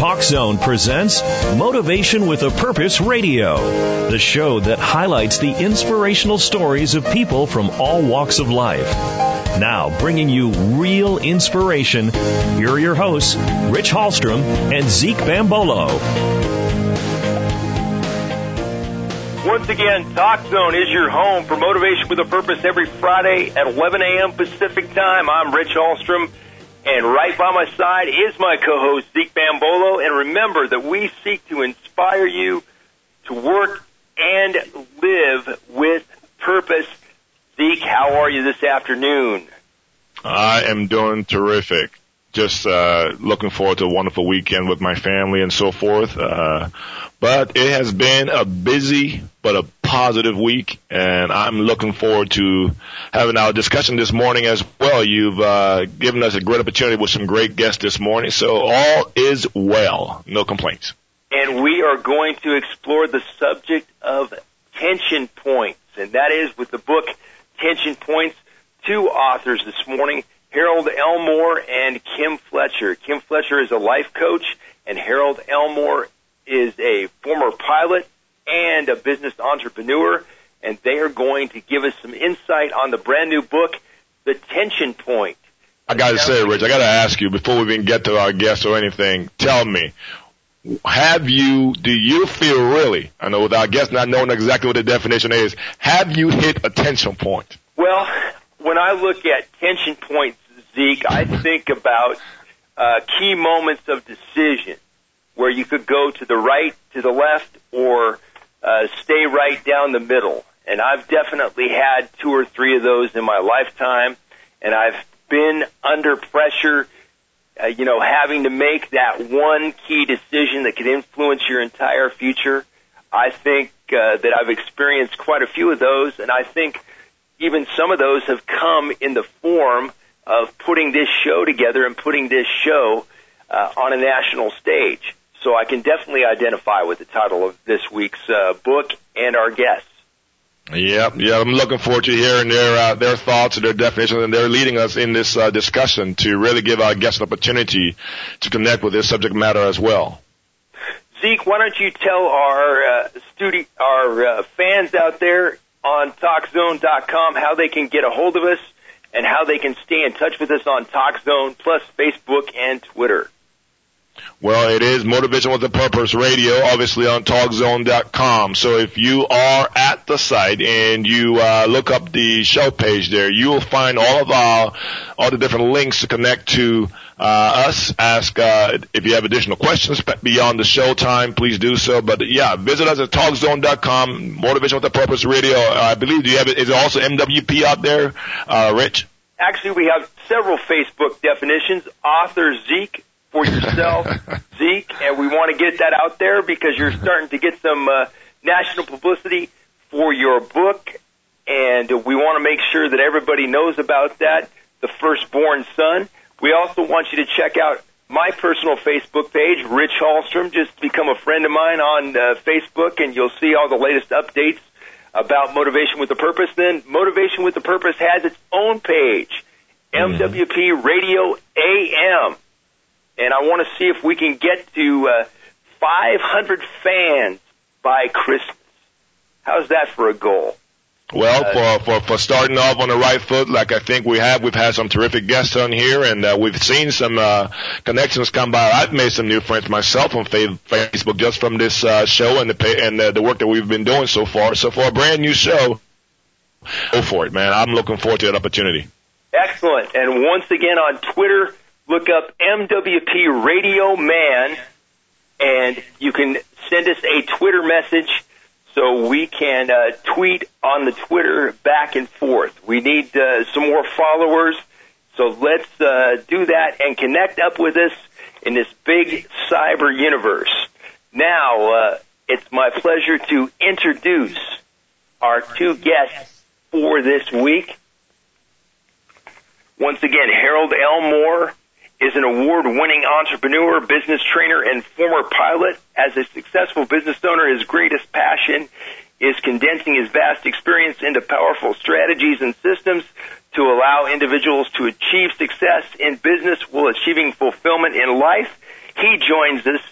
Talk Zone presents Motivation with a Purpose Radio, the show that highlights the inspirational stories of people from all walks of life. Now, bringing you real inspiration, here are your hosts, Rich Hallstrom and Zeke Bambolo. Once again, Talk Zone is your home for Motivation with a Purpose every Friday at 11 a.m. Pacific Time. I'm Rich Hallstrom. And right by my side is my co-host Zeke Bambolo. And remember that we seek to inspire you to work and live with purpose. Zeke, how are you this afternoon? I am doing terrific. Just uh, looking forward to a wonderful weekend with my family and so forth. Uh, but it has been a busy but a positive week, and I'm looking forward to having our discussion this morning as well. You've uh, given us a great opportunity with some great guests this morning, so all is well. No complaints. And we are going to explore the subject of tension points, and that is with the book Tension Points. Two authors this morning, Harold Elmore and Kim Fletcher. Kim Fletcher is a life coach, and Harold Elmore is a former pilot and a business entrepreneur, and they are going to give us some insight on the brand new book, The Tension Point. I got to say, Rich, I got to ask you before we even get to our guests or anything. Tell me, have you? Do you feel really? I know without guests not knowing exactly what the definition is. Have you hit a tension point? Well, when I look at tension points, Zeke, I think about uh, key moments of decision where you could go to the right, to the left, or uh, stay right down the middle. And I've definitely had two or three of those in my lifetime, and I've been under pressure, uh, you know, having to make that one key decision that could influence your entire future. I think uh, that I've experienced quite a few of those, and I think even some of those have come in the form of putting this show together and putting this show uh, on a national stage. So I can definitely identify with the title of this week's uh, book and our guests. Yeah, yeah, I'm looking forward to hearing their uh, their thoughts and their definitions, and they're leading us in this uh, discussion to really give our guests an opportunity to connect with this subject matter as well. Zeke, why don't you tell our uh, studi- our uh, fans out there on TalkZone.com how they can get a hold of us and how they can stay in touch with us on TalkZone plus Facebook and Twitter. Well, it is Motivation with a Purpose Radio, obviously on TalkZone.com. So if you are at the site and you uh, look up the show page there, you will find all of our all the different links to connect to uh, us. Ask uh, if you have additional questions beyond the show time, please do so. But yeah, visit us at TalkZone.com. Motivation with a Purpose Radio. I believe do you have it? Is it also MWP out there, uh, Rich? Actually, we have several Facebook definitions. Author Zeke for yourself, Zeke, and we want to get that out there because you're starting to get some uh, national publicity for your book, and we want to make sure that everybody knows about that. The firstborn son. We also want you to check out my personal Facebook page, Rich Hallstrom. Just become a friend of mine on uh, Facebook, and you'll see all the latest updates about Motivation with a Purpose. Then Motivation with a Purpose has its own page, mm-hmm. MWP Radio AM and I want to see if we can get to uh, 500 fans by Christmas. How's that for a goal? Well, uh, for, for for starting off on the right foot, like I think we have, we've had some terrific guests on here, and uh, we've seen some uh, connections come by. I've made some new friends myself on Facebook just from this uh, show and the and the, the work that we've been doing so far. So for a brand new show, go for it, man. I'm looking forward to that opportunity. Excellent. And once again on Twitter, look up MWP Radio Man, and you can send us a Twitter message so we can uh, tweet on the Twitter back and forth. We need uh, some more followers, so let's uh, do that and connect up with us in this big cyber universe. Now, uh, it's my pleasure to introduce our two guests for this week. Once again, Harold Elmore is an award-winning entrepreneur, business trainer, and former pilot. As a successful business owner, his greatest passion is condensing his vast experience into powerful strategies and systems to allow individuals to achieve success in business while achieving fulfillment in life. He joins us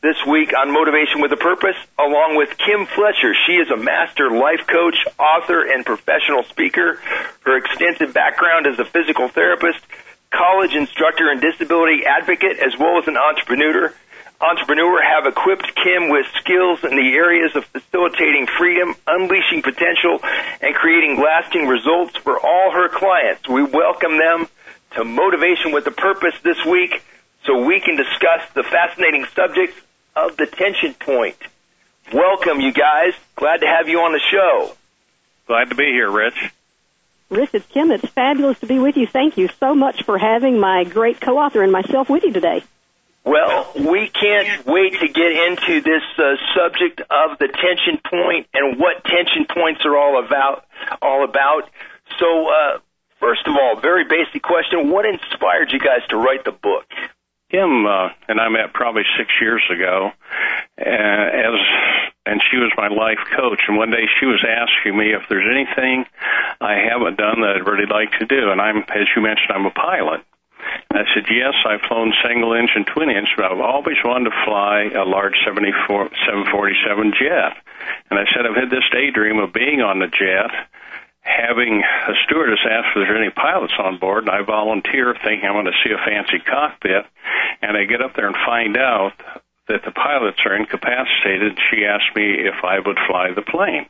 this week on Motivation with a Purpose, along with Kim Fletcher. She is a master life coach, author, and professional speaker. Her extensive background as a physical therapist, college instructor, and disability advocate, as well as an entrepreneur, entrepreneur have equipped Kim with skills in the areas of facilitating freedom, unleashing potential, and creating lasting results for all her clients. We welcome them to Motivation with a Purpose this week so we can discuss the fascinating subject of the tension point. Welcome, you guys. Glad to have you on the show. Glad to be here, Rich. Rich, it's Kim. It's fabulous to be with you. Thank you so much for having my great co-author and myself with you today. Well, we can't wait to get into this uh, subject of the tension point and what tension points are all about. All about. So, uh, first of all, very basic question: What inspired you guys to write the book? Kim uh, and I met probably six years ago, uh, as and she was my life coach. And one day she was asking me if there's anything I haven't done that I'd really like to do. And I'm, as you mentioned, I'm a pilot. And I said, yes, I've flown single engine, twin engine, but I've always wanted to fly a large 74, 747 jet. And I said, I've had this daydream of being on the jet having a stewardess ask if there's any pilots on board, and I volunteer thinking I'm going to see a fancy cockpit, and I get up there and find out that the pilots are incapacitated. She asked me if I would fly the plane.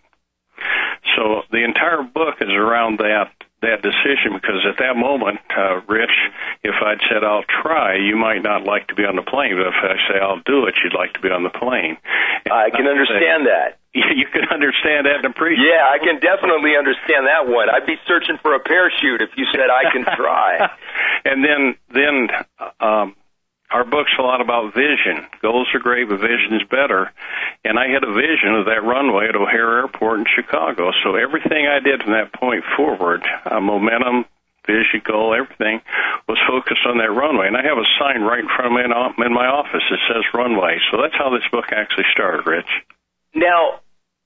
So the entire book is around that that decision because at that moment, uh, Rich, if I'd said I'll try, you might not like to be on the plane. But if I say I'll do it, you'd like to be on the plane. I can understand that. You can understand that and appreciate. Yeah, I can definitely understand that one. I'd be searching for a parachute if you said I can try. and then, then, um, our book's a lot about vision. Goals are great, but vision is better. And I had a vision of that runway at O'Hare Airport in Chicago. So everything I did from that point forward, uh, momentum, vision, goal, everything was focused on that runway. And I have a sign right in front of me in, in my office that says runway. So that's how this book actually started, Rich. Now,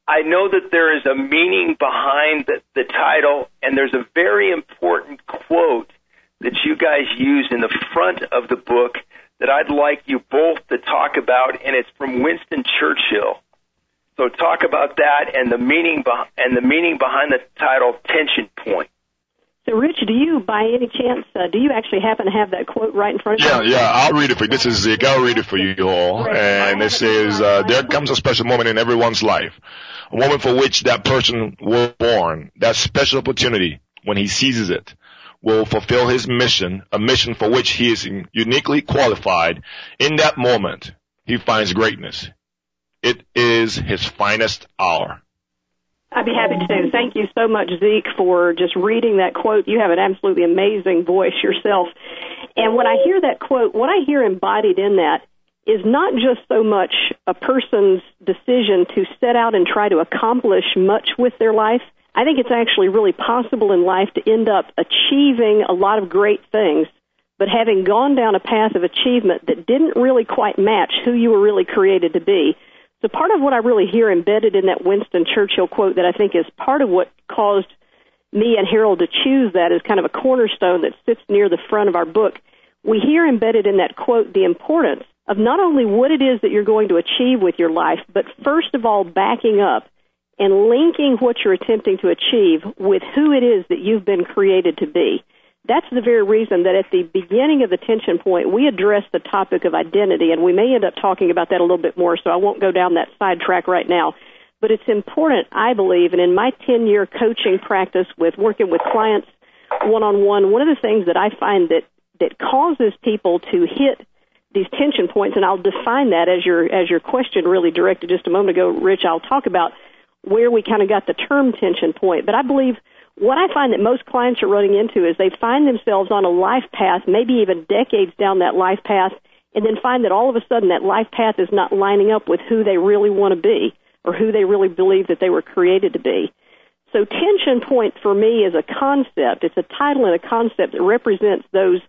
I know that there is a meaning behind the, the title, and there's a very important quote that you guys use in the front of the book that I'd like you both to talk about, and it's from Winston Churchill. So talk about that and the meaning be- and the meaning behind the title "Tension Point." So, Rich, do you, by any chance, uh, do you actually happen to have that quote right in front of you? Yeah, yeah, I'll read it for you. This is Zeke. I'll read it for you all. And it says, uh, there comes a special moment in everyone's life. A moment for which that person was born. That special opportunity, when he seizes it, will fulfill his mission, a mission for which he is uniquely qualified. In that moment, he finds greatness. It is his finest hour. I'd be happy to. Thank you so much, Zeke, for just reading that quote. You have an absolutely amazing voice yourself. And when I hear that quote, what I hear embodied in that is not just so much a person's decision to set out and try to accomplish much with their life. I think it's actually really possible in life to end up achieving a lot of great things, but having gone down a path of achievement that didn't really quite match who you were really created to be. So part of what I really hear embedded in that Winston Churchill quote that I think is part of what caused me and Harold to choose that as kind of a cornerstone that sits near the front of our book. We hear embedded in that quote the importance of not only what it is that you're going to achieve with your life, but first of all backing up and linking what you're attempting to achieve with who it is that you've been created to be that's the very reason that at the beginning of the tension point, we address the topic of identity, and we may end up talking about that a little bit more, so I won't go down that sidetrack right now. But it's important, I believe, and in my 10 year coaching practice with working with clients one on one, one of the things that I find that, that causes people to hit these tension points, and I'll define that as your, as your question really directed just a moment ago, Rich, I'll talk about where we kind of got the term tension point. But I believe what I find that most clients are running into is they find themselves on a life path, maybe even decades down that life path, and then find that all of a sudden that life path is not lining up with who they really want to be or who they really believe that they were created to be. So tension point for me is a concept. It's a title and a concept that represents those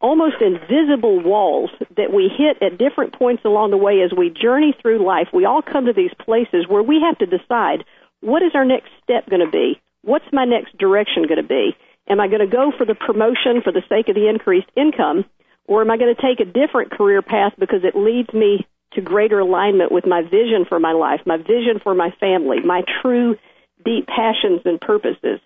almost invisible walls that we hit at different points along the way as we journey through life. We all come to these places where we have to decide what is our next step going to be? what's my next direction going to be? Am I going to go for the promotion for the sake of the increased income? Or am I going to take a different career path because it leads me to greater alignment with my vision for my life, my vision for my family, my true deep passions and purposes?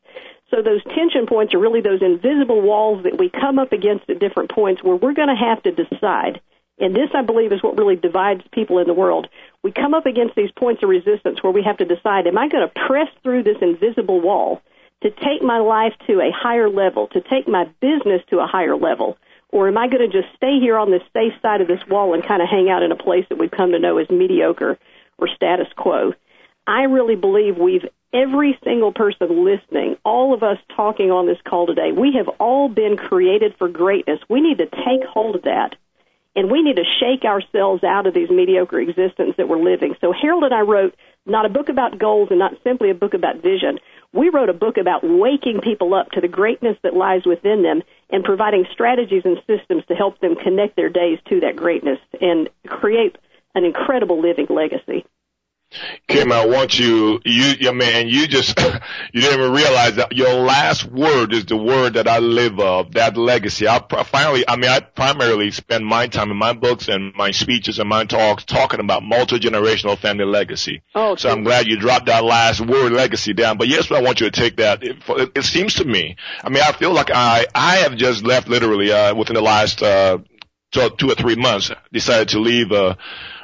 So those tension points are really those invisible walls that we come up against at different points where we're going to have to decide. And this, I believe, is what really divides people in the world. We come up against these points of resistance where we have to decide, am I going to press through this invisible wall to take my life to a higher level, to take my business to a higher level? Or am I going to just stay here on this safe side of this wall and kind of hang out in a place that we've come to know as mediocre or status quo? I really believe we've, every single person listening, all of us talking on this call today, we have all been created for greatness. We need to take hold of that. And we need to shake ourselves out of these mediocre existence that we're living. So Harold and I wrote not a book about goals and not simply a book about vision. We wrote a book about waking people up to the greatness that lies within them and providing strategies and systems to help them connect their days to that greatness and create an incredible living legacy. Kim, I want you, you, your man, you just, you didn't even realize that your last word is the word that I live of, that legacy. I finally, I mean, I primarily spend my time in my books and my speeches and my talks talking about multi-generational family legacy. Oh, so I'm glad you dropped that last word legacy down. But yes, I want you to take that. It, it, seems to me, I mean, I feel like I, I have just left literally, uh, within the last, uh, two or three months, decided to leave, uh,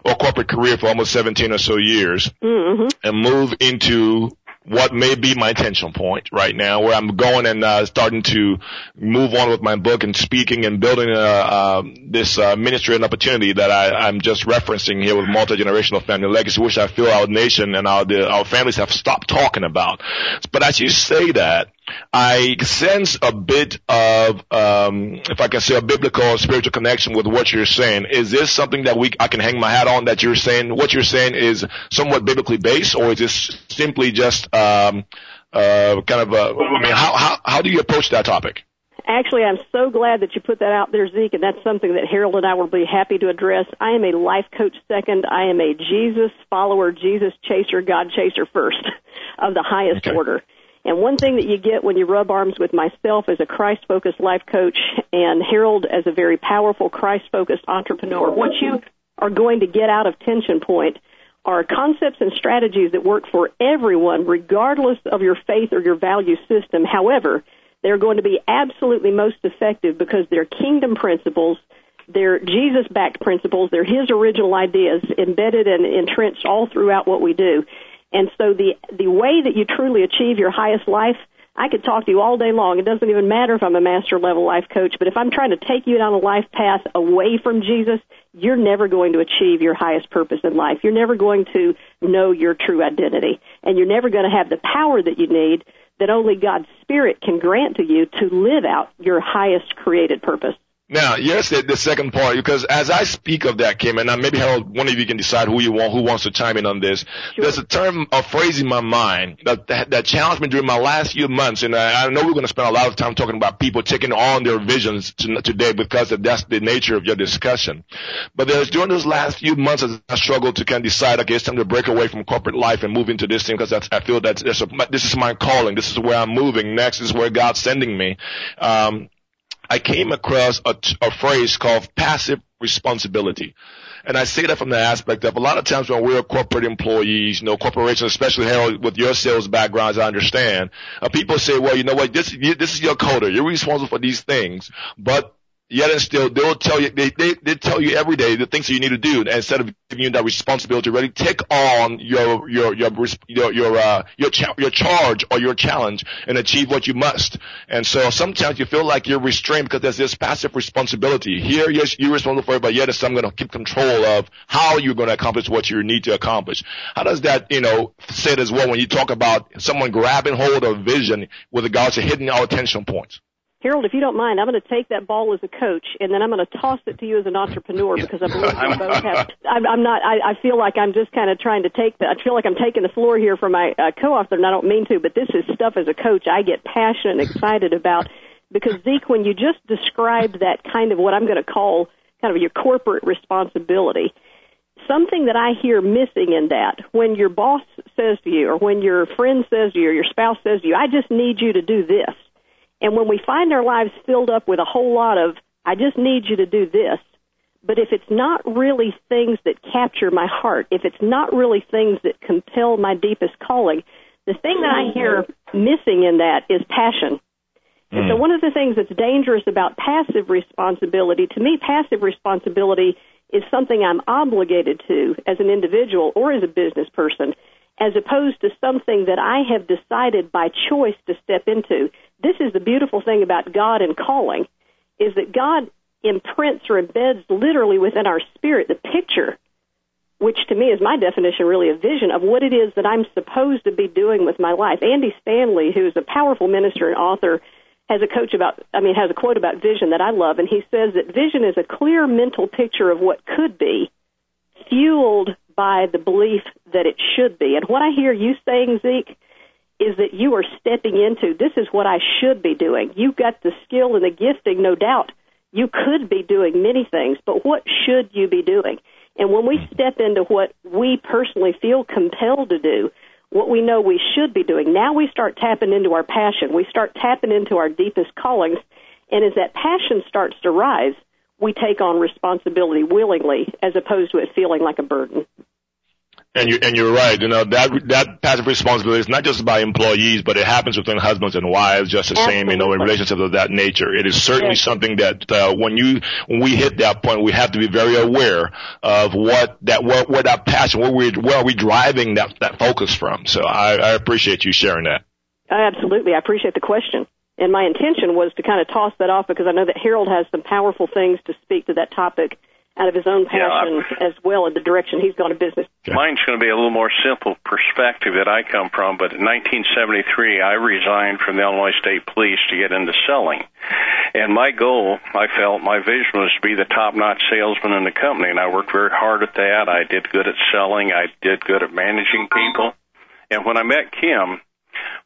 or corporate career for almost 17 or so years mm-hmm. and move into what may be my tension point right now, where I'm going and uh, starting to move on with my book and speaking and building uh, uh, this uh, ministry and opportunity that I, I'm just referencing here with multi-generational family legacy, which I feel our nation and our the, our families have stopped talking about. But as you say that, I sense a bit of, um, if I can say, a biblical or spiritual connection with what you're saying. Is this something that we I can hang my hat on? That you're saying what you're saying is somewhat biblically based, or is this simply just um, uh, kind of? A, I mean, how how how do you approach that topic? Actually, I'm so glad that you put that out there, Zeke, and that's something that Harold and I will be happy to address. I am a life coach second. I am a Jesus follower, Jesus chaser, God chaser first of the highest Okay. order. And one thing that you get when you rub arms with myself as a Christ focused life coach and Harold as a very powerful Christ focused entrepreneur, what you are going to get out of Tension Point are concepts and strategies that work for everyone, regardless of your faith or your value system. However, they're going to be absolutely most effective because they're kingdom principles. They're Jesus backed principles. They're His original ideas embedded and entrenched all throughout what we do. And so the, the way that you truly achieve your highest life, I could talk to you all day long. It doesn't even matter if I'm a master level life coach, but if I'm trying to take you down a life path away from Jesus, you're never going to achieve your highest purpose in life. You're never going to know your true identity. And you're never going to have the power that you need that only God's Spirit can grant to you to live out your highest created purpose. Now, yes, the, the second part, because as I speak of that, Kim, and maybe Harold, one of you can decide who you want, who wants to chime in on this. Sure. There's a term, a phrase in my mind that, that, that challenged me during my last few months, and I, I know we're going to spend a lot of time talking about people taking on their visions to, today because that's the nature of your discussion. But there's during those last few months as I struggled to kind of decide, okay, it's time to break away from corporate life and move into this thing because I feel that this is my calling. This is where I'm moving. Next is where God's sending me. Um, I came across a, a phrase called passive responsibility. And I say that from the aspect of a lot of times when we're corporate employees, you know, corporations, especially Harold, with your sales backgrounds, I understand, uh, people say, well, you know what, this, you, this is your quota. You're responsible for these things. But Yet and still, they'll tell you, they, they, they tell you every day the things that you need to do. Instead of giving you that responsibility, really take on your, your, your, your, your, uh, your, cha- your charge or your challenge and achieve what you must. And so sometimes you feel like you're restrained because there's this passive responsibility. Here, yes, you're responsible for it, but yet it's I'm going to keep control of how you're going to accomplish what you need to accomplish. How does that, you know, sit as well when you talk about someone grabbing hold of vision with regards to hitting our attention points? Harold, if you don't mind, I'm going to take that ball as a coach, and then I'm going to toss it to you as an entrepreneur because I believe we both have. I'm, I'm not. I, I feel like I'm just kind of trying to take the. I feel like I'm taking the floor here for my uh, co-author, and I don't mean to, but this is stuff as a coach I get passionate and excited about because Zeke, when you just described that kind of what I'm going to call kind of your corporate responsibility, something that I hear missing in that when your boss says to you, or when your friend says to you, or your spouse says to you, "I just need you to do this." And when we find our lives filled up with a whole lot of I just need you to do this. But if it's not really things that capture my heart, if it's not really things that compel my deepest calling, the thing that I hear missing in that is passion. And so hmm. one of the things that's dangerous about passive responsibility, to me, passive responsibility is something I'm obligated to as an individual or as a business person, as opposed to something that I have decided by choice to step into. This is the beautiful thing about God and calling, is that God imprints or embeds literally within our spirit the picture, which to me is my definition really a vision of what it is that I'm supposed to be doing with my life. Andy Stanley, who is a powerful minister and author, has a coach about I mean has a quote about vision that I love and he says that vision is a clear mental picture of what could be fueled by the belief that it should be. And what I hear you saying Zeke is that you are stepping into this is what I should be doing. You've got the skill and the gifting no doubt. You could be doing many things, but what should you be doing? And when we step into what we personally feel compelled to do, what we know we should be doing. Now we start tapping into our passion. We start tapping into our deepest callings. And as that passion starts to rise, we take on responsibility willingly as opposed to it feeling like a burden. And you and you're right. You know that that passive responsibility is not just by employees, but it happens within husbands and wives just the same. You know, in relationships of that nature, it is certainly Yes. something that uh, when you when we hit that point, we have to be very aware of what that what where that passion, where we where are we driving that that focus from. So I, I appreciate you sharing that. Absolutely. I appreciate the question. And my intention was to kind of toss that off because I know that Harold has some powerful things to speak to that topic out of his own Yeah, passion as well in the direction he's gone in business. Mine's going to be a little more simple perspective that I come from, but in 1973, I resigned from the Illinois State Police to get into selling. And my goal, I felt, my vision was to be the top-notch salesman in the company, and I worked very hard at that. I did good at selling. I did good at managing people. And when I met Kim,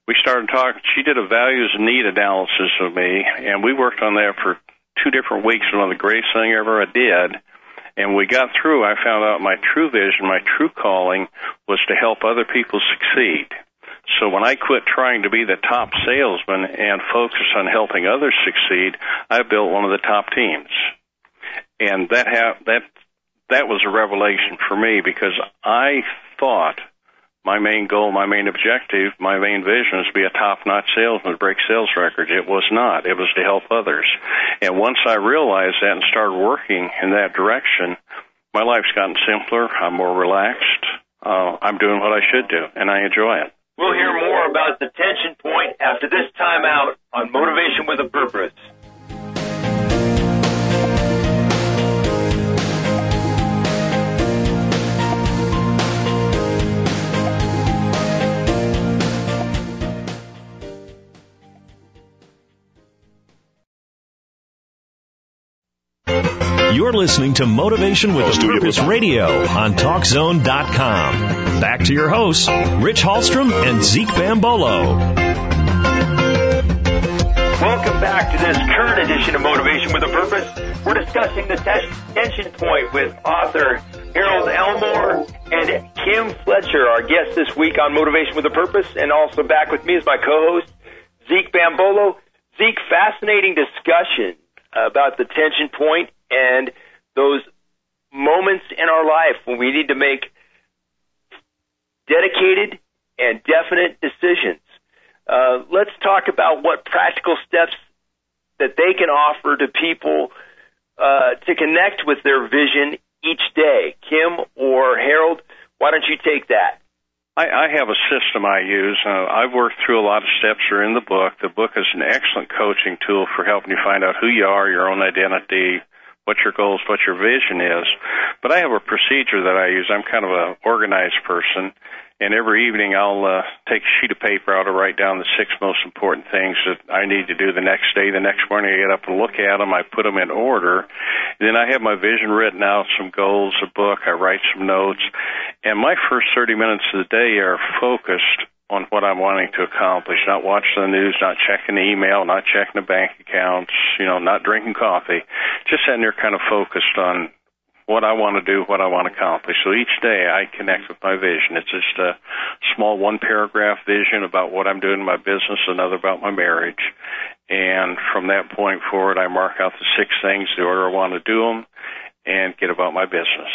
we started talking. She did a values and need analysis of me, and we worked on that for two different weeks. One of the greatest thing ever I did. And we got through. I found out my true vision, my true calling, was to help other people succeed. So when I quit trying to be the top salesman and focus on helping others succeed, I built one of the top teams. And that ha- that that was a revelation for me because I thought my main goal, my main objective, my main vision is to be a top-notch salesman, break sales records. It was not. It was to help others. And once I realized that and started working in that direction, my life's gotten simpler. I'm more relaxed. Uh, I'm doing what I should do, and I enjoy it. We'll hear more about the tension point after this timeout on Motivation with a Purpose. You're listening to Motivation with a Purpose Radio on TalkZone.com. Back to your hosts, Rich Hallstrom and Zeke Bambolo. Welcome back to this current edition of Motivation with a Purpose. We're discussing the tension point with author Harold Elmore and Kim Fletcher, our guest this week on Motivation with a Purpose, and also back with me as my co-host, Zeke Bambolo. Zeke, fascinating discussion about the tension point and those moments in our life when we need to make dedicated and definite decisions. Uh, let's talk about what practical steps that they can offer to people uh, to connect with their vision each day. Kim or Harold, why don't you take that? I, I have a system I use. Uh, I've worked through a lot of steps that are in the book. The book is an excellent coaching tool for helping you find out who you are, your own identity, what your goals, what your vision is. But I have a procedure that I use. I'm kind of an organized person, and every evening I'll uh, take a sheet of paper out to write down the six most important things that I need to do the next day. The next morning I get up and look at them. I put them in order. And then I have my vision written out, some goals, a book. I write some notes. And my first 30 minutes of the day are focused on what I'm wanting to accomplish, not watching the news, not checking the email, not checking the bank accounts, you know, not drinking coffee. Just sitting there kind of focused on what I want to do, what I want to accomplish. So each day I connect with my vision. It's just a small one paragraph vision about what I'm doing in my business, another about my marriage. And from that point forward, I mark out the six things, the order I want to do them, and get about my business.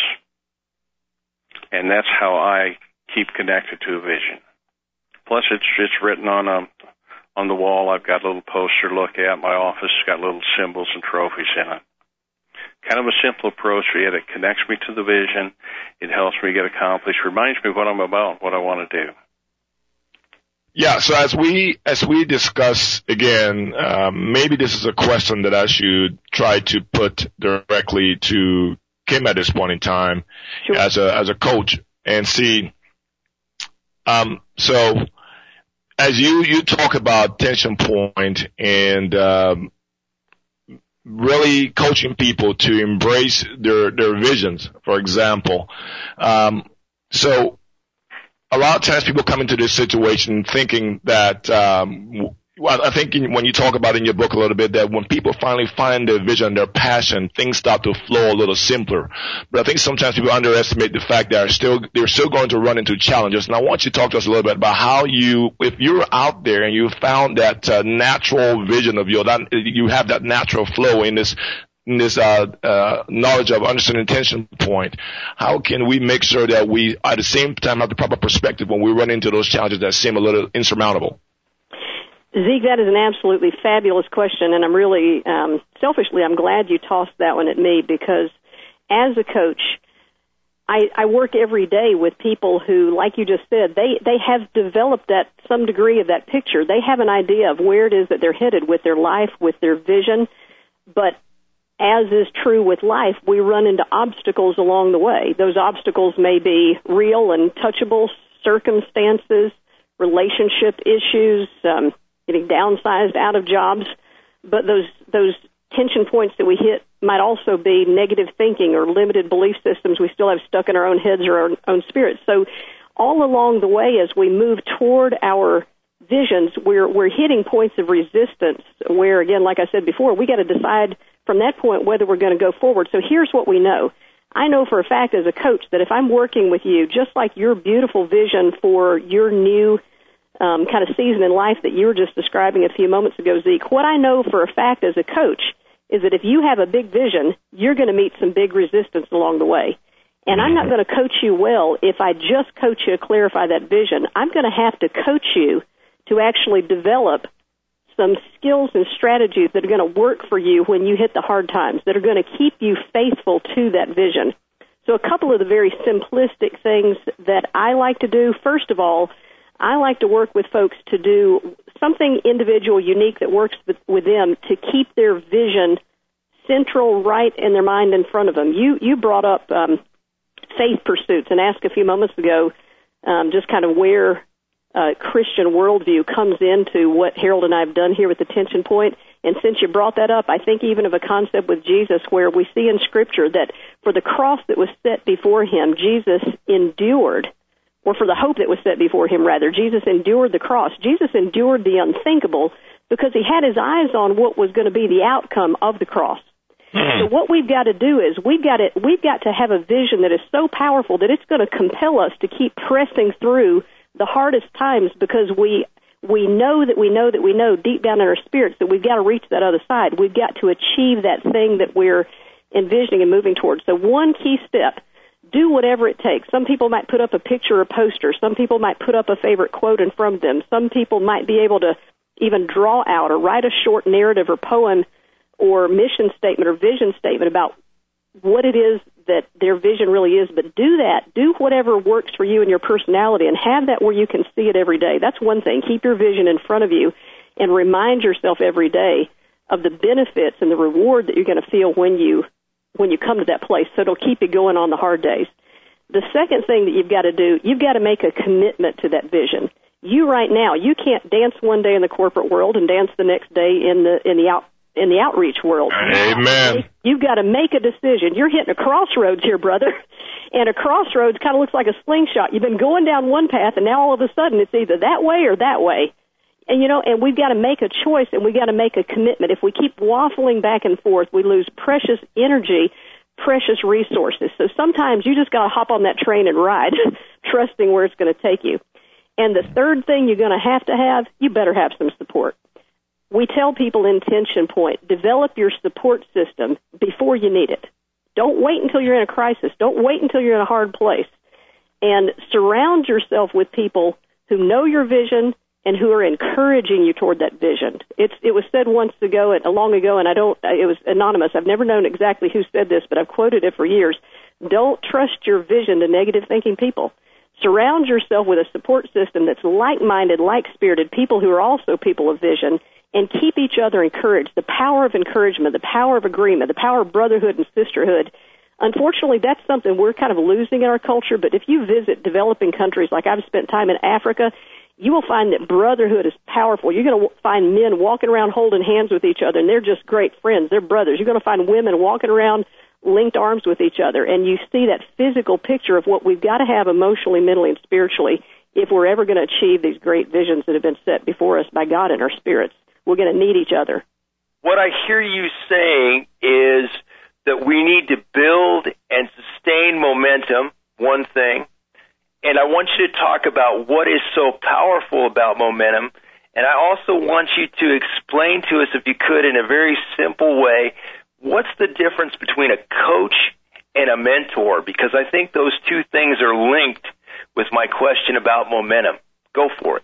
And that's how I keep connected to a vision. Plus, it's it's written on a um, on the wall. I've got a little poster to look at. My office has got little symbols and trophies in it. Kind of a simple approach, yet it connects me to the vision. It helps me get accomplished. Reminds me what I'm about, what I want to do. Yeah. So as we as we discuss again, um, maybe this is a question that I should try to put directly to Kim at this point in time sure. as a as a coach and see. Um, so as you you talk about tension point and um, really coaching people to embrace their their visions, for example. Um, so a lot of times people come into this situation thinking that um, well, I think when you talk about in your book a little bit that when people finally find their vision, their passion, things start to flow a little simpler. But I think sometimes people underestimate the fact that they're still they're still going to run into challenges. And I want you to talk to us a little bit about how you, if you're out there and you found that uh, natural vision of yours, that you have that natural flow in this in this uh, uh, knowledge of understanding tension point, how can we make sure that we at the same time have the proper perspective when we run into those challenges that seem a little insurmountable? Zeke, that is an absolutely fabulous question, and I'm really um, selfishly I'm glad you tossed that one at me because as a coach, I, I work every day with people who, like you just said, they they have developed that some degree of that picture. They have an idea of where it is that they're headed with their life, with their vision, but as is true with life, we run into obstacles along the way. Those obstacles may be real and touchable circumstances, relationship issues, um, getting downsized out of jobs, but those those tension points that we hit might also be negative thinking or limited belief systems we still have stuck in our own heads or our own spirits. So all along the way as we move toward our visions, we're we're hitting points of resistance where again, like I said before, we got to decide from that point whether we're going to go forward. So here's what we know. I know for a fact as a coach that if I'm working with you, just like your beautiful vision for your new um, kind of season in life that you were just describing a few moments ago, Zeke, what I know for a fact as a coach is that if you have a big vision, you're going to meet some big resistance along the way. And I'm not going to coach you well if I just coach you to clarify that vision. I'm going to have to coach you to actually develop some skills and strategies that are going to work for you when you hit the hard times, that are going to keep you faithful to that vision. So, a couple of the very simplistic things that I like to do, first of all, I like to work with folks to do something individual, unique that works with, with them to keep their vision central, right in their mind in front of them. You you brought up um, faith pursuits and asked a few moments ago um, just kind of where uh, Christian worldview comes into what Harold and I have done here with the tension point. And since you brought that up, I think even of a concept with Jesus where we see in Scripture that for the cross that was set before him, Jesus endured, or for the hope that was set before him, rather, Jesus endured the cross. Jesus endured the unthinkable because he had his eyes on what was going to be the outcome of the cross. Mm-hmm. So what we've got to do is we've got to we've got to have a vision that is so powerful that it's going to compel us to keep pressing through the hardest times because we we know that we know that we know deep down in our spirits that we've got to reach that other side. We've got to achieve that thing that we're envisioning and moving towards. So one key step, do whatever it takes. Some people might put up a picture or poster. Some people might put up a favorite quote in front of them. Some people might be able to even draw out or write a short narrative or poem or mission statement or vision statement about what it is that their vision really is, but do that. Do whatever works for you and your personality and have that where you can see it every day. That's one thing. Keep your vision in front of you and remind yourself every day of the benefits and the reward that you're going to feel when you when you come to that place. So it'll keep you going on the hard days. The second thing that you've got to do, you've got to make a commitment to that vision. You right now, you can't dance one day in the corporate world and dance the next day in the in the out in the outreach world. Amen. You've got to make a decision. You're hitting a crossroads here, brother. And a crossroads kind of looks like a slingshot. You've been going down one path, and now all of a sudden it's either that way or that way. And you know, and we've got to make a choice, and we've got to make a commitment. If we keep waffling back and forth, we lose precious energy, precious resources. So sometimes you just got to hop on that train and ride, trusting where it's going to take you. And the third thing you're going to have to have, you better have some support we tell people in tension point, develop your support system before you need it. Don't wait until you're in a crisis. Don't wait until you're in a hard place. And surround yourself with people who know your vision and who are encouraging you toward that vision. It's, it was said once ago, and uh, long ago, and I don't, uh, it was anonymous. I've never known exactly who said this, but I've quoted it for years. Don't trust your vision to negative thinking people. Surround yourself with a support system that's like minded, like spirited, people who are also people of vision, and keep each other encouraged. The power of encouragement, the power of agreement, the power of brotherhood and sisterhood. Unfortunately, that's something we're kind of losing in our culture, but if you visit developing countries, like I've spent time in Africa, you will find that brotherhood is powerful. You're going to find men walking around holding hands with each other, and they're just great friends. They're brothers. You're going to find women walking around linked arms with each other, and you see that physical picture of what we've got to have emotionally, mentally, and spiritually if we're ever going to achieve these great visions that have been set before us by God in our spirits. We're going to need each other. What I hear you saying is that we need to build and sustain momentum, one thing. And I want you to talk about what is so powerful about momentum. And I also want you to explain to us, if you could, in a very simple way, what's the difference between a coach and a mentor? Because I think those two things are linked with my question about momentum. Go for it.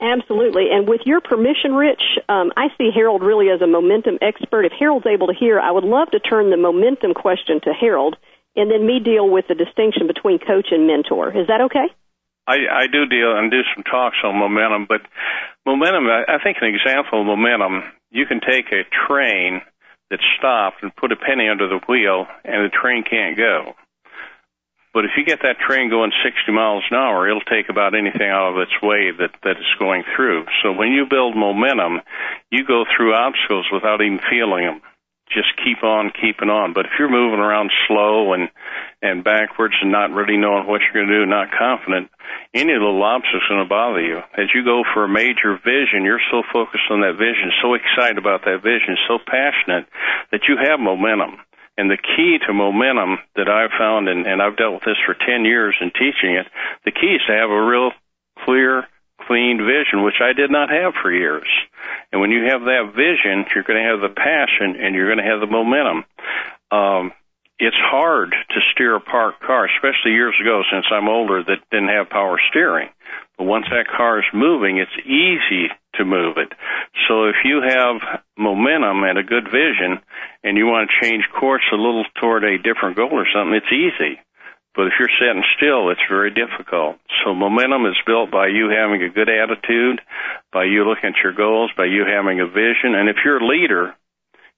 Absolutely. And with your permission, Rich, um, I see Harold really as a momentum expert. If Harold's able to hear, I would love to turn the momentum question to Harold and then me deal with the distinction between coach and mentor. Is that okay? I, I do deal and do some talks on momentum, but momentum, I, I think an example of momentum, you can take a train that's stopped and put a penny under the wheel and the train can't go. But if you get that train going 60 miles an hour, it'll take about anything out of its way that, that it's going through. So when you build momentum, you go through obstacles without even feeling them just keep on keeping on. But if you're moving around slow and and backwards and not really knowing what you're going to do, not confident, any little obstacle's going to bother you. As you go for a major vision, you're so focused on that vision, so excited about that vision, so passionate that you have momentum. And the key to momentum that I've found, and, and I've dealt with this for 10 years in teaching it, the key is to have a real clear clean vision, which I did not have for years. And when you have that vision, you're going to have the passion and you're going to have the momentum. Um, it's hard to steer a parked car, especially years ago since I'm older that didn't have power steering. But once that car is moving, it's easy to move it. So if you have momentum and a good vision and you want to change course a little toward a different goal or something, it's easy. But if you're sitting still, it's very difficult. So momentum is built by you having a good attitude, by you looking at your goals, by you having a vision. And if you're a leader,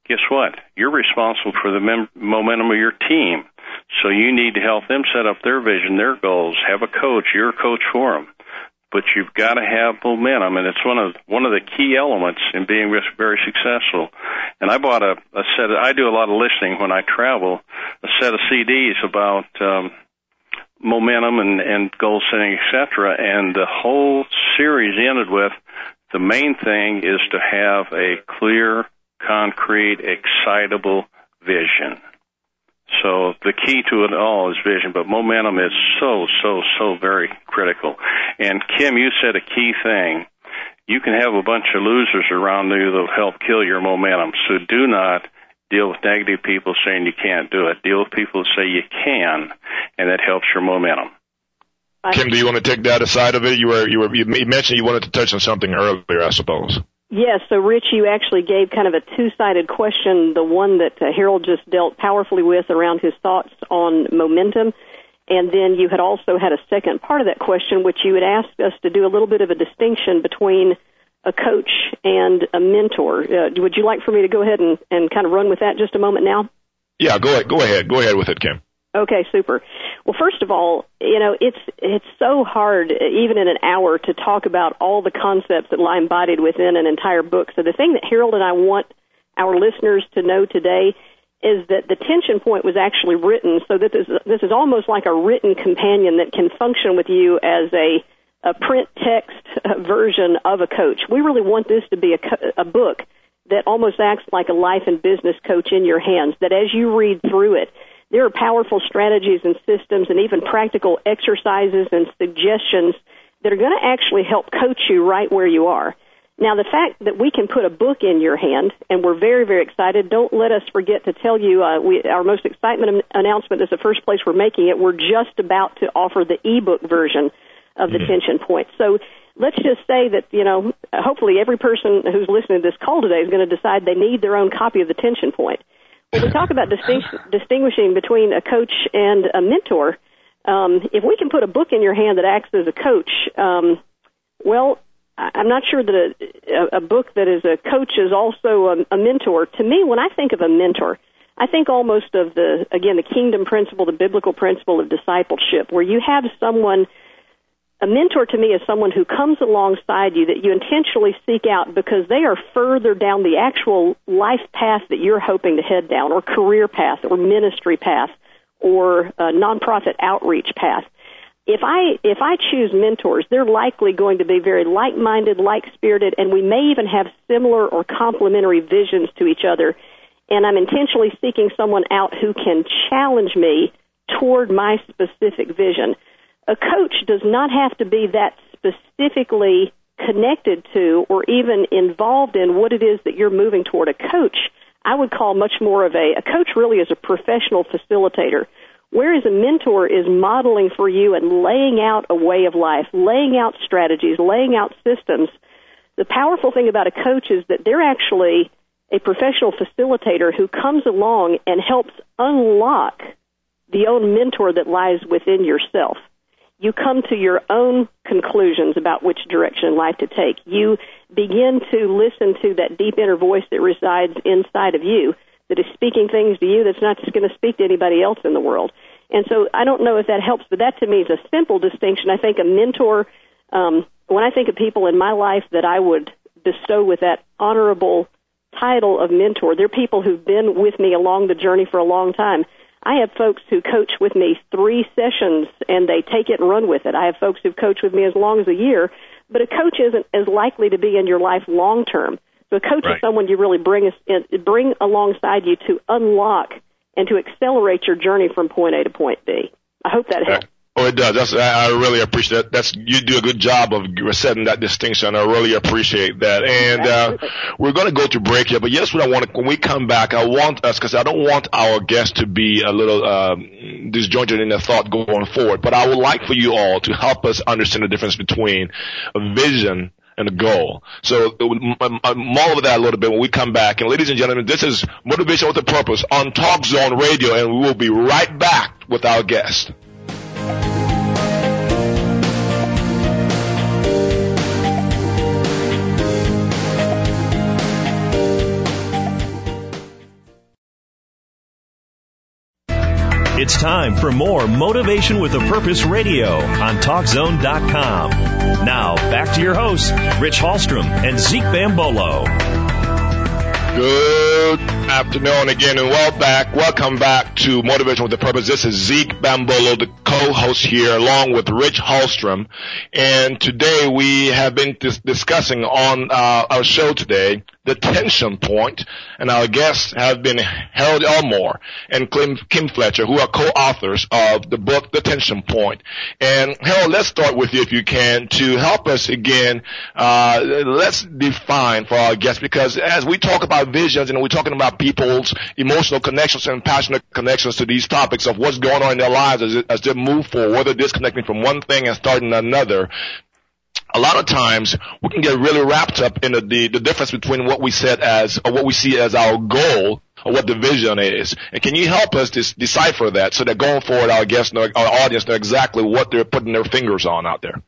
guess what? You're responsible for the mem- momentum of your team. So you need to help them set up their vision, their goals. Have a coach. You're a coach for them. But you've got to have momentum, and it's one of one of the key elements in being very successful. And I bought a, a set. Of, I do a lot of listening when I travel. A set of CDs about um, momentum and, and goal setting, etc. And the whole series ended with the main thing is to have a clear, concrete, excitable vision. So the key to it all is vision, but momentum is so, so, so very critical. And Kim, you said a key thing. You can have a bunch of losers around you that'll help kill your momentum. So do not deal with negative people saying you can't do it. Deal with people that say you can, and that helps your momentum. Kim, do you want to take that aside of it? You were you were you mentioned you wanted to touch on something earlier, I suppose. Yes, so Rich, you actually gave kind of a two-sided question, the one that uh, Harold just dealt powerfully with around his thoughts on momentum, and then you had also had a second part of that question, which you had asked us to do a little bit of a distinction between a coach and a mentor. Uh, would you like for me to go ahead and, and kind of run with that just a moment now? Yeah, go ahead. Go ahead. Go ahead with it, Kim. Okay, super. Well, first of all, you know, it's it's so hard even in an hour to talk about all the concepts that lie embodied within an entire book. So the thing that Harold and I want our listeners to know today is that the tension point was actually written so that this this is almost like a written companion that can function with you as a a print text version of a coach. We really want this to be a, a book that almost acts like a life and business coach in your hands, that as you read through it, there are powerful strategies and systems and even practical exercises and suggestions that are going to actually help coach you right where you are. Now, the fact that we can put a book in your hand, and we're very, very excited. Don't let us forget to tell you uh, we, our most excitement announcement is the first place we're making it. We're just about to offer the ebook version of the mm-hmm. tension point. So let's just say that you know, hopefully, every person who's listening to this call today is going to decide they need their own copy of the tension point. When we talk about distinguishing between a coach and a mentor, um, if we can put a book in your hand that acts as a coach, um, well, I'm not sure that a, a book that is a coach is also a, a mentor. To me, when I think of a mentor, I think almost of the again the kingdom principle, the biblical principle of discipleship, where you have someone. A mentor to me is someone who comes alongside you that you intentionally seek out because they are further down the actual life path that you're hoping to head down, or career path, or ministry path, or nonprofit outreach path if I if I choose mentors, they're likely going to be very like-minded, like-spirited, and we may even have similar or complementary visions to each other. And I'm intentionally seeking someone out who can challenge me toward my specific vision. A coach does not have to be that specifically connected to or even involved in what it is that you're moving toward. A coach, I would call much more of a a coach really is a professional facilitator Whereas a mentor is modeling for you and laying out a way of life, laying out strategies, laying out systems. The powerful thing about a coach is that they're actually a professional facilitator who comes along and helps unlock the own mentor that lies within yourself. You come to your own conclusions about which direction in life to take. You begin to listen to that deep inner voice that resides inside of you that is speaking things to you that's not just going to speak to anybody else in the world. And so I don't know if that helps, but that to me is a simple distinction. I think a mentor, um, when I think of people in my life that I would bestow with that honorable title of mentor, they're people who've been with me along the journey for a long time. I have folks who coach with me three sessions and they take it and run with it. I have folks who've coached with me as long as a year, but a coach isn't as likely to be in your life long term. So a coach right. is someone you really bring bring alongside you to unlock and to accelerate your journey from point A to point B. I hope that helps. Oh, it does. That's, I really appreciate that. That's you do a good job of setting that distinction. I really appreciate that. And uh, we're going to go to break here, but yes, what I want to, when we come back, I want us because I don't want our guests to be a little um, disjointed in their thought going forward. But I would like for you all to help us understand the difference between a vision and a goal. So mull over that a little bit when we come back. And ladies and gentlemen, this is Motivation with a Purpose on Talk Zone Radio, and we will be right back with our guest. It's time for more Motivation with a Purpose radio on TalkZone.com. Now, back to your hosts, Rich Hallstrom and Zeke Bambolo. Good afternoon again and well back. Welcome back to Motivation with a Purpose. This is Zeke Bambolo, the co-host here along with Rich Hallstrom. And today we have been dis- discussing on uh, our show today the tension point, and our guests have been Harold Elmore and Kim Fletcher, who are co-authors of the book The Tension Point. And Harold, let's start with you if you can to help us again. Uh, let's define for our guests because as we talk about visions and we're talking about people's emotional connections and passionate connections to these topics of what's going on in their lives as, as they move forward, whether disconnecting from one thing and starting another, a lot of times we can get really wrapped up in the, the, the difference between what we set as or what we see as our goal or what the vision is. And can you help us dis- decipher that so that going forward our guests know, our audience know exactly what they're putting their fingers on out there?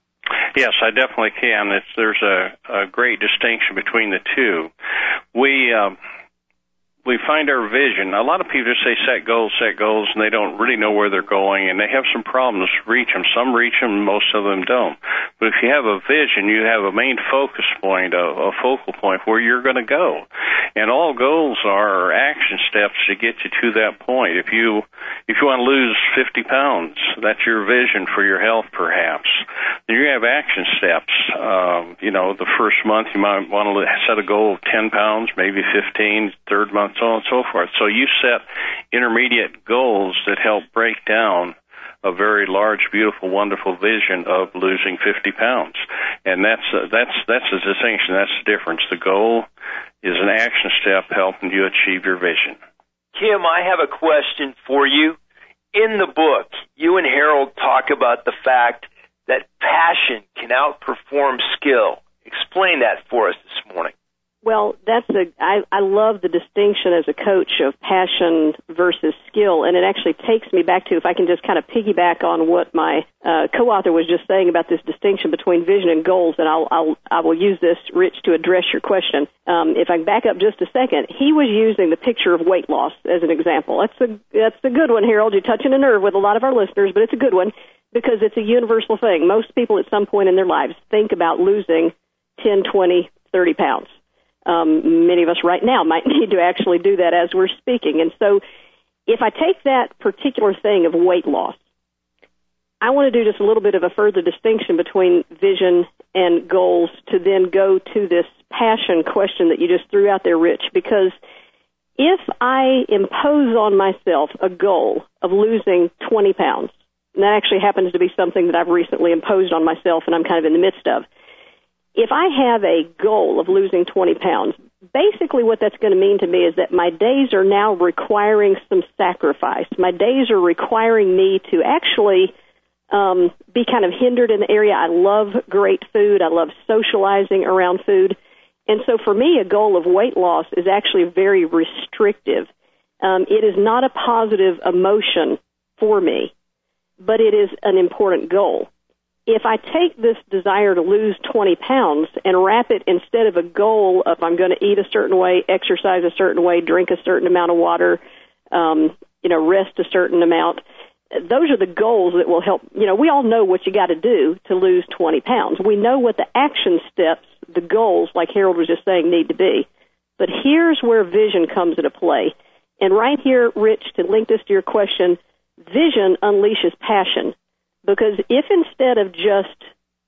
Yes, I definitely can. It's, there's a, a great distinction between the two. We, um, we find our vision. A lot of people just say set goals, set goals, and they don't really know where they're going, and they have some problems reach them. Some reach them, most of them don't. But if you have a vision, you have a main focus point, a, a focal point where you're going to go. And all goals are action steps to get you to that point. If you if you want to lose 50 pounds, that's your vision for your health, perhaps. Then you have action steps. Um, you know, the first month you might want to set a goal of 10 pounds, maybe 15. Third month, so on and so forth. So you set intermediate goals that help break down a very large, beautiful, wonderful vision of losing 50 pounds. And that's uh, that's that's the distinction. That's the difference. The goal is an action step helping you achieve your vision. Kim, I have a question for you. In the book, you and Harold talk about the fact that passion can outperform skill. Explain that for us this morning. Well, that's a I, I love the distinction as a coach of passion versus skill, and it actually takes me back to if I can just kind of piggyback on what my uh, co-author was just saying about this distinction between vision and goals, and I'll, I'll I will use this, Rich, to address your question. Um, if I can back up just a second, he was using the picture of weight loss as an example. That's a that's a good one, Harold. You're touching a nerve with a lot of our listeners, but it's a good one because it's a universal thing. Most people at some point in their lives think about losing 10, 20, 30 pounds um, many of us right now might need to actually do that as we're speaking. And so, if I take that particular thing of weight loss, I want to do just a little bit of a further distinction between vision and goals to then go to this passion question that you just threw out there, Rich, because if I impose on myself a goal of losing 20 pounds, and that actually happens to be something that I've recently imposed on myself and I'm kind of in the midst of, if I have a goal of losing 20 pounds, basically what that's going to mean to me is that my days are now requiring some sacrifice. My days are requiring me to actually um, be kind of hindered in the area. I love great food. I love socializing around food. And so for me, a goal of weight loss is actually very restrictive. Um, it is not a positive emotion for me, but it is an important goal if I take this desire to lose 20 pounds and wrap it instead of a goal of I'm going to eat a certain way, exercise a certain way, drink a certain amount of water, um, you know, rest a certain amount, those are the goals that will help. You know, we all know what you got to do to lose 20 pounds. We know what the action steps, the goals, like Harold was just saying, need to be. But here's where vision comes into play. And right here, Rich, to link this to your question, vision unleashes passion. Because if instead of just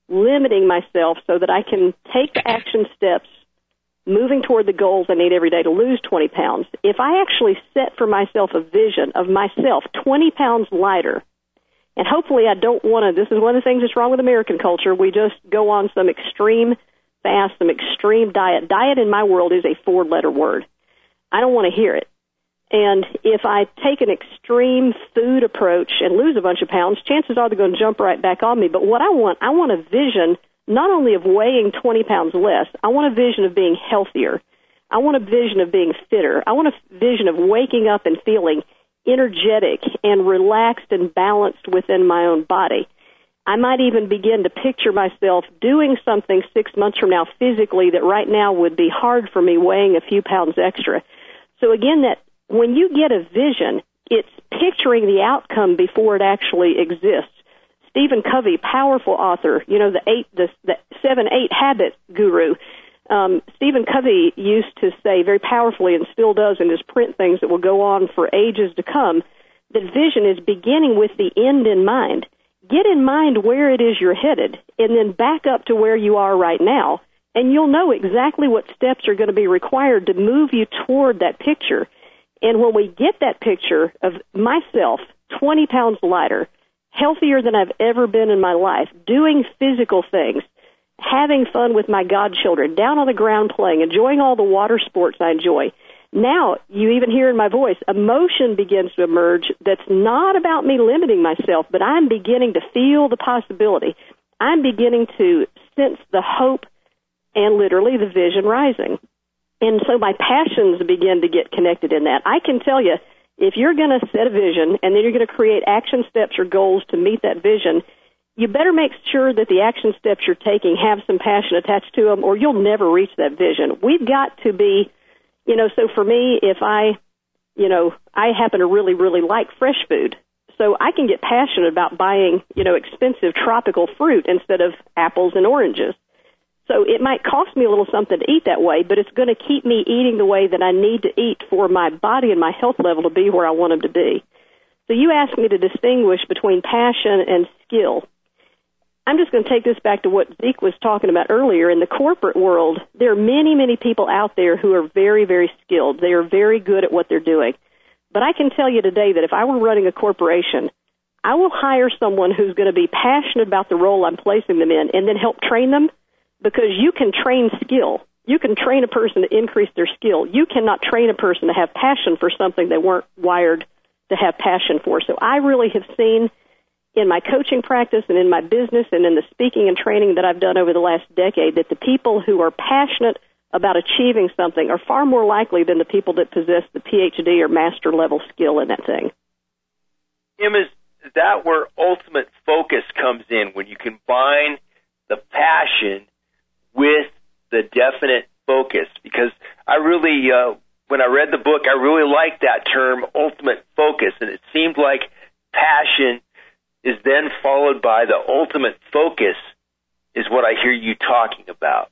limiting myself so that I can take action steps moving toward the goals I need every day to lose 20 pounds, if I actually set for myself a vision of myself 20 pounds lighter, and hopefully I don't want to, this is one of the things that's wrong with American culture. We just go on some extreme fast, some extreme diet. Diet in my world is a four letter word. I don't want to hear it. And if I take an extreme food approach and lose a bunch of pounds, chances are they're going to jump right back on me. But what I want, I want a vision not only of weighing 20 pounds less, I want a vision of being healthier. I want a vision of being fitter. I want a vision of waking up and feeling energetic and relaxed and balanced within my own body. I might even begin to picture myself doing something six months from now physically that right now would be hard for me weighing a few pounds extra. So again, that when you get a vision, it's picturing the outcome before it actually exists. Stephen Covey, powerful author, you know the eight, the, the seven, eight habit guru. Um, Stephen Covey used to say very powerfully, and still does in his print things that will go on for ages to come, that vision is beginning with the end in mind. Get in mind where it is you're headed, and then back up to where you are right now, and you'll know exactly what steps are going to be required to move you toward that picture. And when we get that picture of myself, 20 pounds lighter, healthier than I've ever been in my life, doing physical things, having fun with my godchildren, down on the ground playing, enjoying all the water sports I enjoy. Now, you even hear in my voice, emotion begins to emerge that's not about me limiting myself, but I'm beginning to feel the possibility. I'm beginning to sense the hope and literally the vision rising. And so my passions begin to get connected in that. I can tell you, if you're going to set a vision and then you're going to create action steps or goals to meet that vision, you better make sure that the action steps you're taking have some passion attached to them or you'll never reach that vision. We've got to be, you know, so for me, if I, you know, I happen to really, really like fresh food. So I can get passionate about buying, you know, expensive tropical fruit instead of apples and oranges. So it might cost me a little something to eat that way, but it's going to keep me eating the way that I need to eat for my body and my health level to be where I want them to be. So you asked me to distinguish between passion and skill. I'm just going to take this back to what Zeke was talking about earlier. In the corporate world, there are many, many people out there who are very, very skilled. They are very good at what they're doing. But I can tell you today that if I were running a corporation, I will hire someone who's going to be passionate about the role I'm placing them in and then help train them because you can train skill. You can train a person to increase their skill. You cannot train a person to have passion for something they weren't wired to have passion for. So I really have seen in my coaching practice and in my business and in the speaking and training that I've done over the last decade that the people who are passionate about achieving something are far more likely than the people that possess the PhD or master level skill in that thing. Kim, is that where ultimate focus comes in when you combine the passion with the definite focus? Because I really, uh, when I read the book, I really liked that term, ultimate focus, and it seemed like passion is then followed by the ultimate focus is what I hear you talking about.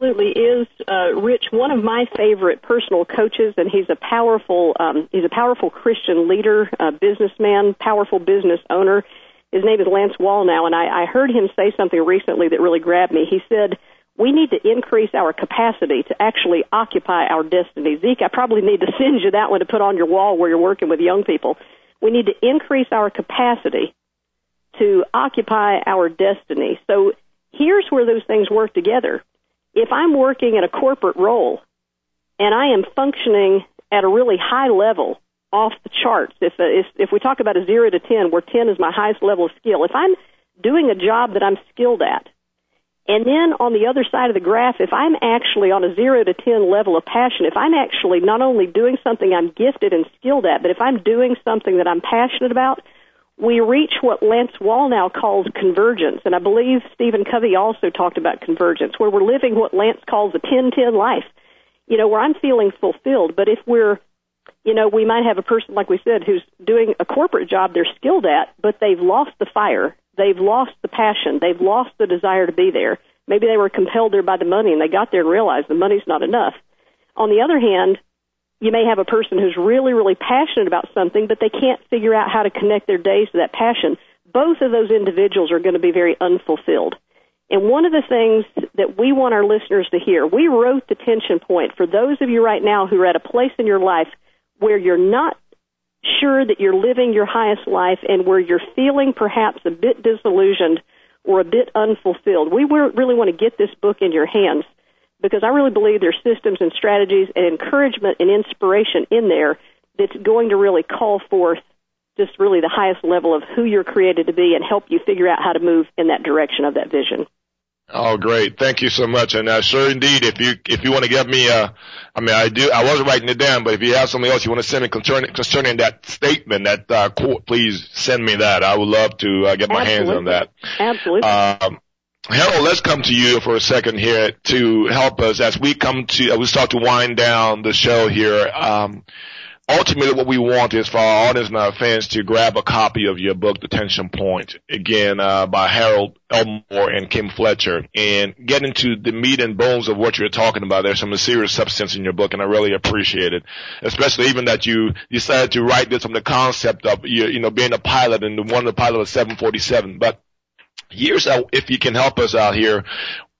Absolutely is uh, Rich one of my favorite personal coaches, and he's a powerful um, he's a powerful Christian leader, uh, businessman, powerful business owner. His name is Lance Wallnau, and I, I heard him say something recently that really grabbed me. He said, "We need to increase our capacity to actually occupy our destiny." Zeke, I probably need to send you that one to put on your wall where you're working with young people. We need to increase our capacity to occupy our destiny. So here's where those things work together. If I'm working in a corporate role and I am functioning at a really high level off the charts, if, uh, if, if we talk about a zero to 10, where 10 is my highest level of skill, if I'm doing a job that I'm skilled at, and then on the other side of the graph, if I'm actually on a zero to 10 level of passion, if I'm actually not only doing something I'm gifted and skilled at, but if I'm doing something that I'm passionate about, we reach what Lance Wallnau calls convergence. And I believe Stephen Covey also talked about convergence, where we're living what Lance calls a 10-10 life. You know, where I'm feeling fulfilled. But if we're, you know, we might have a person, like we said, who's doing a corporate job they're skilled at, but they've lost the fire They've lost the passion. They've lost the desire to be there. Maybe they were compelled there by the money and they got there and realized the money's not enough. On the other hand, you may have a person who's really, really passionate about something, but they can't figure out how to connect their days to that passion. Both of those individuals are going to be very unfulfilled. And one of the things that we want our listeners to hear, we wrote the tension point for those of you right now who are at a place in your life where you're not sure that you're living your highest life and where you're feeling perhaps a bit disillusioned or a bit unfulfilled. We really want to get this book in your hands because I really believe there's systems and strategies and encouragement and inspiration in there that's going to really call forth just really the highest level of who you're created to be and help you figure out how to move in that direction of that vision. Oh, great. Thank you so much. And uh, sure indeed, if you, if you want to give me, uh, I mean, I do, I wasn't writing it down, but if you have something else you want to send me concerning, concerning that statement, that, uh, quote, please send me that. I would love to, uh, get my Absolutely. hands on that. Absolutely. Um, Harold, let's come to you for a second here to help us as we come to, we start to wind down the show here. Um, ultimately what we want is for our audience and our fans to grab a copy of your book, The Tension Point, again, uh, by Harold Elmore and Kim Fletcher, and get into the meat and bones of what you're talking about. There's some serious substance in your book, and I really appreciate it, especially even that you decided to write this from the concept of, you, you know, being a pilot and the one of the pilot of 747. But here's how, if you can help us out here,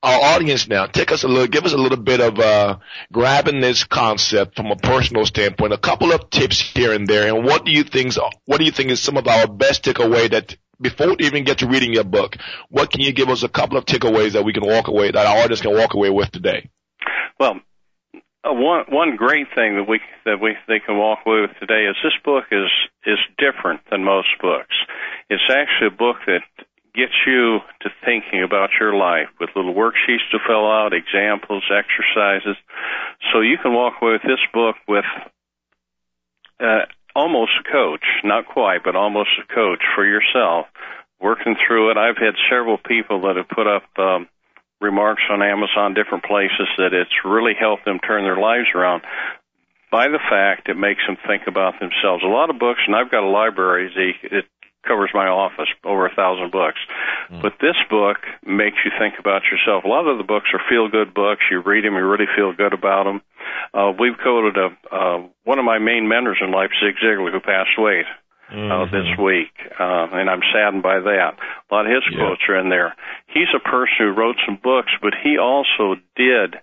our audience now, take us a little, give us a little bit of uh, grabbing this concept from a personal standpoint. A couple of tips here and there, and what do you think? What do you think is some of our best takeaway that before we even get to reading your book, what can you give us a couple of takeaways that we can walk away that our audience can walk away with today? Well, uh, one one great thing that we that we they can walk away with today is this book is is different than most books. It's actually a book that gets you to thinking about your life with little worksheets to fill out, examples, exercises. So you can walk away with this book with uh, almost a coach, not quite, but almost a coach for yourself, working through it. I've had several people that have put up um, remarks on Amazon, different places, that it's really helped them turn their lives around by the fact it makes them think about themselves. A lot of books, and I've got a library, Zeke, it covers my office, over a thousand books. Mm. But this book makes you think about yourself. A lot of the books are feel good books. You read them, you really feel good about them. Uh, we've quoted a, uh, one of my main mentors in life, Zig Ziglar, who passed away. Uh, mm-hmm. Uh, this week, uh, and I'm saddened by that. A lot of his yeah. quotes are in there. He's a person who wrote some books, but he also did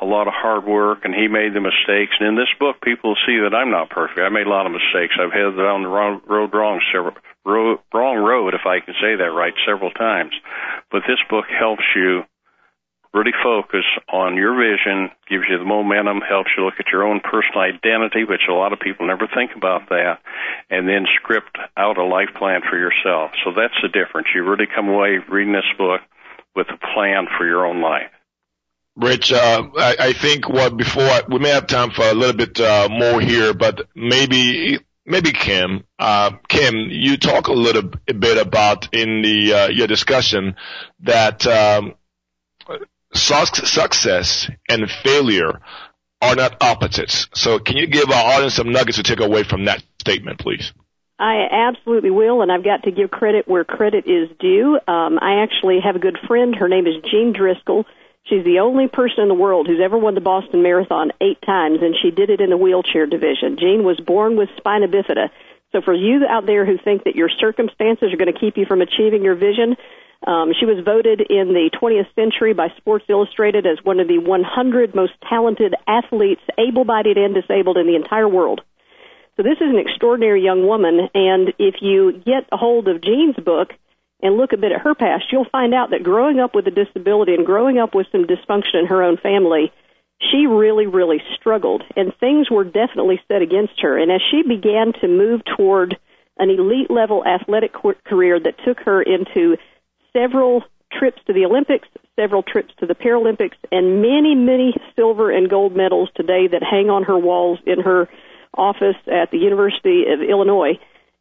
a lot of hard work and he made the mistakes. And in this book, people see that I'm not perfect. I made a lot of mistakes. I've headed down the wrong road wrong several ro- wrong road, if I can say that right, several times. But this book helps you really focus on your vision, gives you the momentum, helps you look at your own personal identity, which a lot of people never think about that, and then script out a life plan for yourself. So that's the difference. You really come away reading this book with a plan for your own life. Rich, uh, I, I, think what before we may have time for a little bit uh, more here, but maybe maybe Kim, uh, Kim, you talk a little bit about in the uh, your discussion that um, success and failure are not opposites. So, can you give our audience some nuggets to take away from that statement, please? I absolutely will, and I've got to give credit where credit is due. Um, I actually have a good friend. Her name is Jean Driscoll She's the only person in the world who's ever won the Boston Marathon eight times, and she did it in the wheelchair division. Jean was born with spina bifida. So for you out there who think that your circumstances are going to keep you from achieving your vision, um, she was voted in the 20th century by Sports Illustrated as one of the 100 most talented athletes, able-bodied and disabled, in the entire world. So this is an extraordinary young woman, and if you get a hold of Jean's book, and look a bit at her past, you'll find out that growing up with a disability and growing up with some dysfunction in her own family, she really, really struggled, and things were definitely set against her. And as she began to move toward an elite level athletic career that took her into several trips to the Olympics, several trips to the Paralympics, and many, many silver and gold medals today that hang on her walls in her office at the University of Illinois,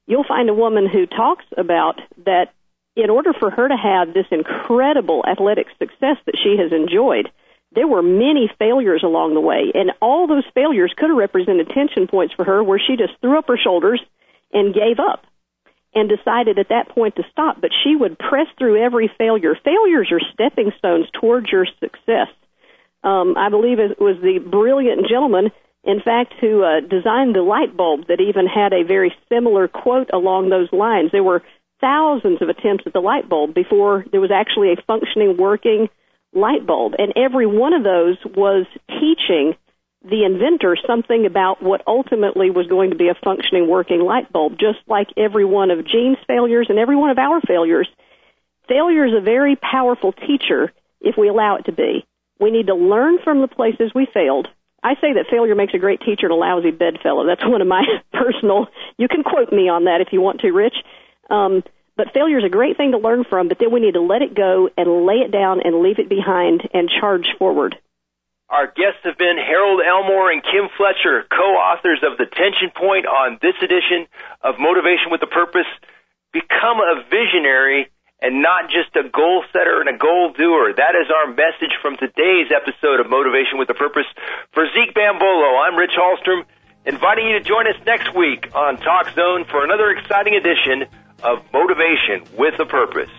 you'll find a woman who talks about that in order for her to have this incredible athletic success that she has enjoyed, there were many failures along the way, and all those failures could have represented tension points for her where she just threw up her shoulders and gave up and decided at that point to stop. But she would press through every failure. Failures are stepping stones towards your success. Um, I believe it was the brilliant gentleman, in fact, who uh, designed the light bulb that even had a very similar quote along those lines. There were thousands of attempts at the light bulb before there was actually a functioning, working light bulb. And every one of those was teaching the inventor something about what ultimately was going to be a functioning, working light bulb, just like every one of Jean's failures and every one of our failures. Failure is a very powerful teacher if we allow it to be. We need to learn from the places we failed. I say that failure makes a great teacher and a lousy bedfellow. That's one of my personal, you can quote me on that if you want to, Rich. Um, but failure is a great thing to learn from, but then we need to let it go and lay it down and leave it behind and charge forward. Our guests have been Harold Elmore and Kim Fletcher, co-authors of The Tension Point on this edition of Motivation with a Purpose. Become a visionary and not just a goal setter and a goal doer. That is our message from today's episode of Motivation with a Purpose. For Zeke Bambolo, I'm Rich Hallstrom, inviting you to join us next week on Talk Zone for another exciting edition of motivation with a purpose.